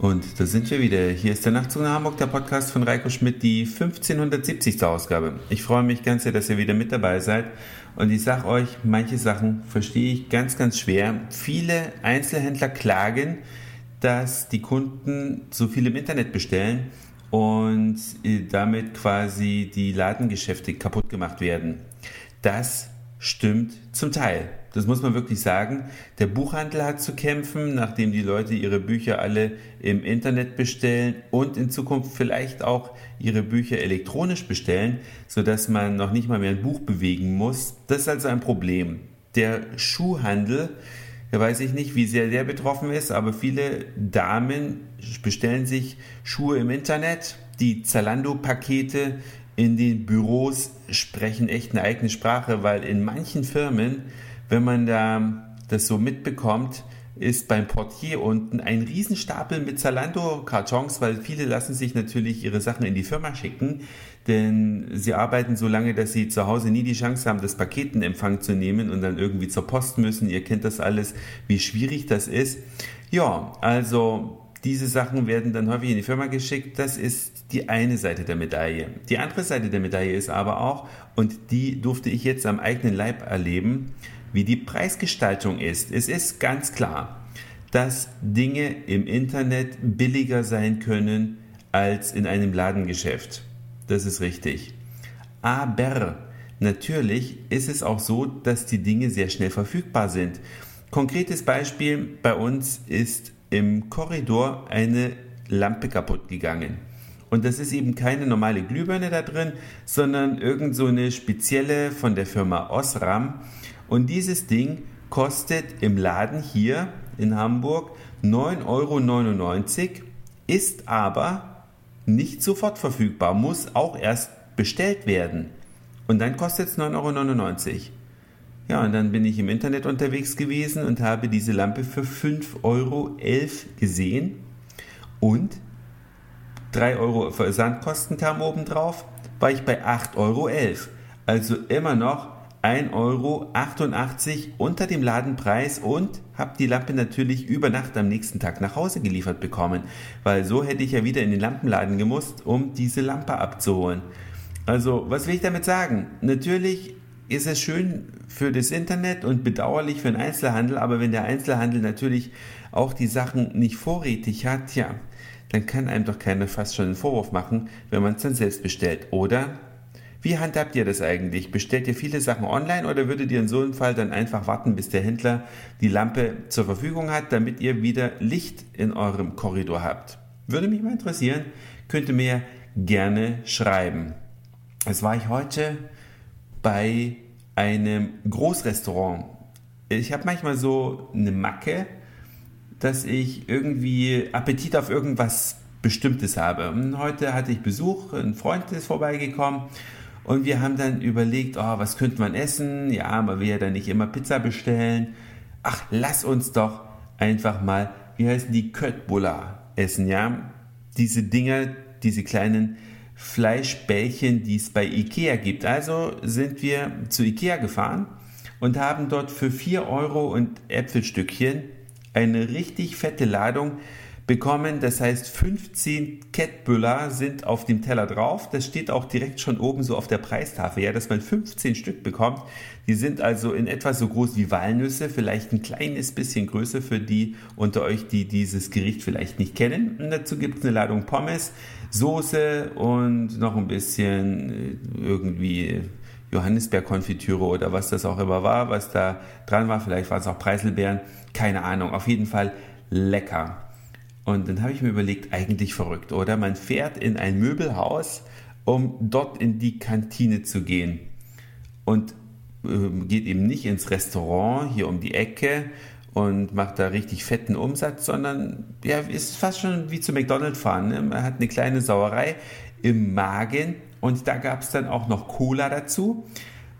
Und da sind wir wieder. Hier ist der Nachtzug nach Hamburg, der Podcast von Reiko Schmidt, die 1570. Ausgabe. Ich freue mich ganz sehr, dass ihr wieder mit dabei seid. Und ich sage euch, manche Sachen verstehe ich ganz, ganz schwer. Viele Einzelhändler klagen, dass die Kunden so viel im Internet bestellen und äh, damit quasi die Ladengeschäfte kaputt gemacht werden. Das stimmt zum Teil. Das muss man wirklich sagen. Der Buchhandel hat zu kämpfen, nachdem die Leute ihre Bücher alle im Internet bestellen und in Zukunft vielleicht auch ihre Bücher elektronisch bestellen, sodass man noch nicht mal mehr ein Buch bewegen muss. Das ist also ein Problem. Der Schuhhandel, da weiß ich nicht, wie sehr der betroffen ist, aber viele Damen bestellen sich Schuhe im Internet. Die Zalando-Pakete in den Büros sprechen echt eine eigene Sprache, weil in manchen Firmen, wenn man da das so mitbekommt, ist beim Portier unten ein Riesenstapel mit Zalando-Kartons, weil viele lassen sich natürlich ihre Sachen in die Firma schicken, denn sie arbeiten so lange, dass sie zu Hause nie die Chance haben, das Paket in Empfang zu nehmen und dann irgendwie zur Post müssen. Ihr kennt das alles, wie schwierig das ist. Ja, also diese Sachen werden dann häufig in die Firma geschickt. Das ist die eine Seite der Medaille. Die andere Seite der Medaille ist aber auch, und die durfte ich jetzt am eigenen Leib erleben, wie die Preisgestaltung ist. Es ist ganz klar, dass Dinge im Internet billiger sein können als in einem Ladengeschäft. Das ist richtig. Aber natürlich ist es auch so, dass die Dinge sehr schnell verfügbar sind. Konkretes Beispiel bei uns ist im Korridor eine Lampe kaputt gegangen. Und das ist eben keine normale Glühbirne da drin, sondern irgend so eine spezielle von der Firma Osram. Und dieses Ding kostet im Laden hier in Hamburg 9,99 Euro, ist aber nicht sofort verfügbar, muss auch erst bestellt werden. Und dann kostet es 9,99 Euro. Ja, und dann bin ich im Internet unterwegs gewesen und habe diese Lampe für 5,11 Euro gesehen und 3 Euro Versandkosten kamen oben drauf, war ich bei 8,11 Euro. Also immer noch 1,88 Euro unter dem Ladenpreis und habe die Lampe natürlich über Nacht am nächsten Tag nach Hause geliefert bekommen, weil so hätte ich ja wieder in den Lampenladen gemusst, um diese Lampe abzuholen. Also, was will ich damit sagen? Natürlich ist es schön für das Internet und bedauerlich für den Einzelhandel, aber wenn der Einzelhandel natürlich auch die Sachen nicht vorrätig hat, ja, dann kann einem doch keiner fast schon einen Vorwurf machen, wenn man es dann selbst bestellt, oder? Wie handhabt ihr das eigentlich? Bestellt ihr viele Sachen online oder würdet ihr in so einem Fall dann einfach warten, bis der Händler die Lampe zur Verfügung hat, damit ihr wieder Licht in eurem Korridor habt? Würde mich mal interessieren, könnt ihr mir gerne schreiben. Es war ich heute bei einem Großrestaurant. Ich habe manchmal so eine Macke, dass ich irgendwie Appetit auf irgendwas Bestimmtes habe. Und heute hatte ich Besuch, ein Freund ist vorbeigekommen und wir haben dann überlegt, oh, was könnte man essen? Ja, man will ja dann nicht immer Pizza bestellen. Ach, lass uns doch einfach mal, wie heißen die, Köttbullar essen, ja? Diese Dinger, diese kleinen Fleischbällchen, die es bei Ikea gibt. Also sind wir zu Ikea gefahren und haben dort für 4 Euro und Äpfelstückchen eine richtig fette Ladung bekommen. Das heißt, 15 Kettbüller sind auf dem Teller drauf. Das steht auch direkt schon oben so auf der Preistafel, ja, dass man 15 Stück bekommt. Die sind also in etwa so groß wie Walnüsse, vielleicht ein kleines bisschen größer für die unter euch, die dieses Gericht vielleicht nicht kennen. Und dazu gibt es eine Ladung Pommes, Soße und noch ein bisschen äh, irgendwie Johannisbeerkonfitüre oder was das auch immer war, was da dran war. Vielleicht waren es auch Preiselbeeren. Keine Ahnung. Auf jeden Fall lecker. Und dann habe ich mir überlegt, eigentlich verrückt, oder? Man fährt in ein Möbelhaus, um dort in die Kantine zu gehen. Und äh, geht eben nicht ins Restaurant hier um die Ecke und macht da richtig fetten Umsatz, sondern ja, ist fast schon wie zu McDonald's fahren. Ne? Man hat eine kleine Sauerei im Magen und da gab es dann auch noch Cola dazu.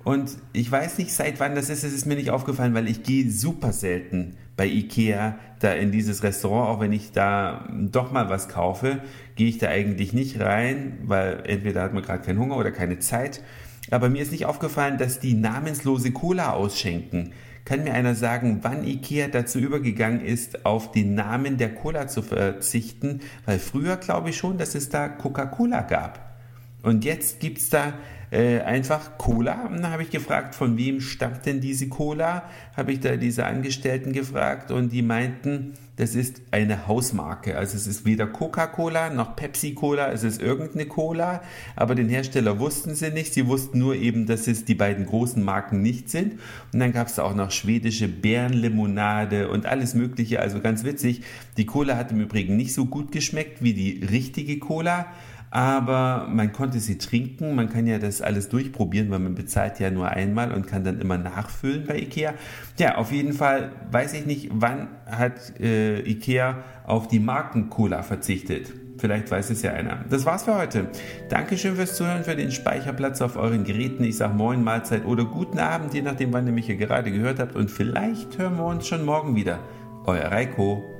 Und ich weiß nicht, seit wann das ist, es ist mir nicht aufgefallen, weil ich gehe super selten bei Ikea da in dieses Restaurant, auch wenn ich da doch mal was kaufe, gehe ich da eigentlich nicht rein, weil entweder hat man gerade keinen Hunger oder keine Zeit. Aber mir ist nicht aufgefallen, dass die namenslose Cola ausschenken. Kann mir einer sagen, wann Ikea dazu übergegangen ist, auf den Namen der Cola zu verzichten? Weil früher glaube ich schon, dass es da Coca-Cola gab. Und jetzt gibt es da äh, einfach Cola. Und dann habe ich gefragt, von wem stammt denn diese Cola? Habe ich da diese Angestellten gefragt und die meinten, das ist eine Hausmarke. Also es ist weder Coca-Cola noch Pepsi-Cola, es ist irgendeine Cola, aber den Hersteller wussten sie nicht. Sie wussten nur eben, dass es die beiden großen Marken nicht sind. Und dann gab es auch noch schwedische Bärenlimonade und alles Mögliche, also ganz witzig. Die Cola hat im Übrigen nicht so gut geschmeckt wie die richtige Cola aber man konnte sie trinken. Man kann ja das alles durchprobieren, weil man bezahlt ja nur einmal und kann dann immer nachfüllen bei Ikea. Ja, auf jeden Fall weiß ich nicht, wann hat äh, Ikea auf die Marken-Cola verzichtet. Vielleicht weiß es ja einer. Das war's für heute. Dankeschön fürs Zuhören, für den Speicherplatz auf euren Geräten. Ich sage Moin, Mahlzeit oder guten Abend, je nachdem, wann ihr mich hier gerade gehört habt. Und vielleicht hören wir uns schon morgen wieder. Euer Reiko.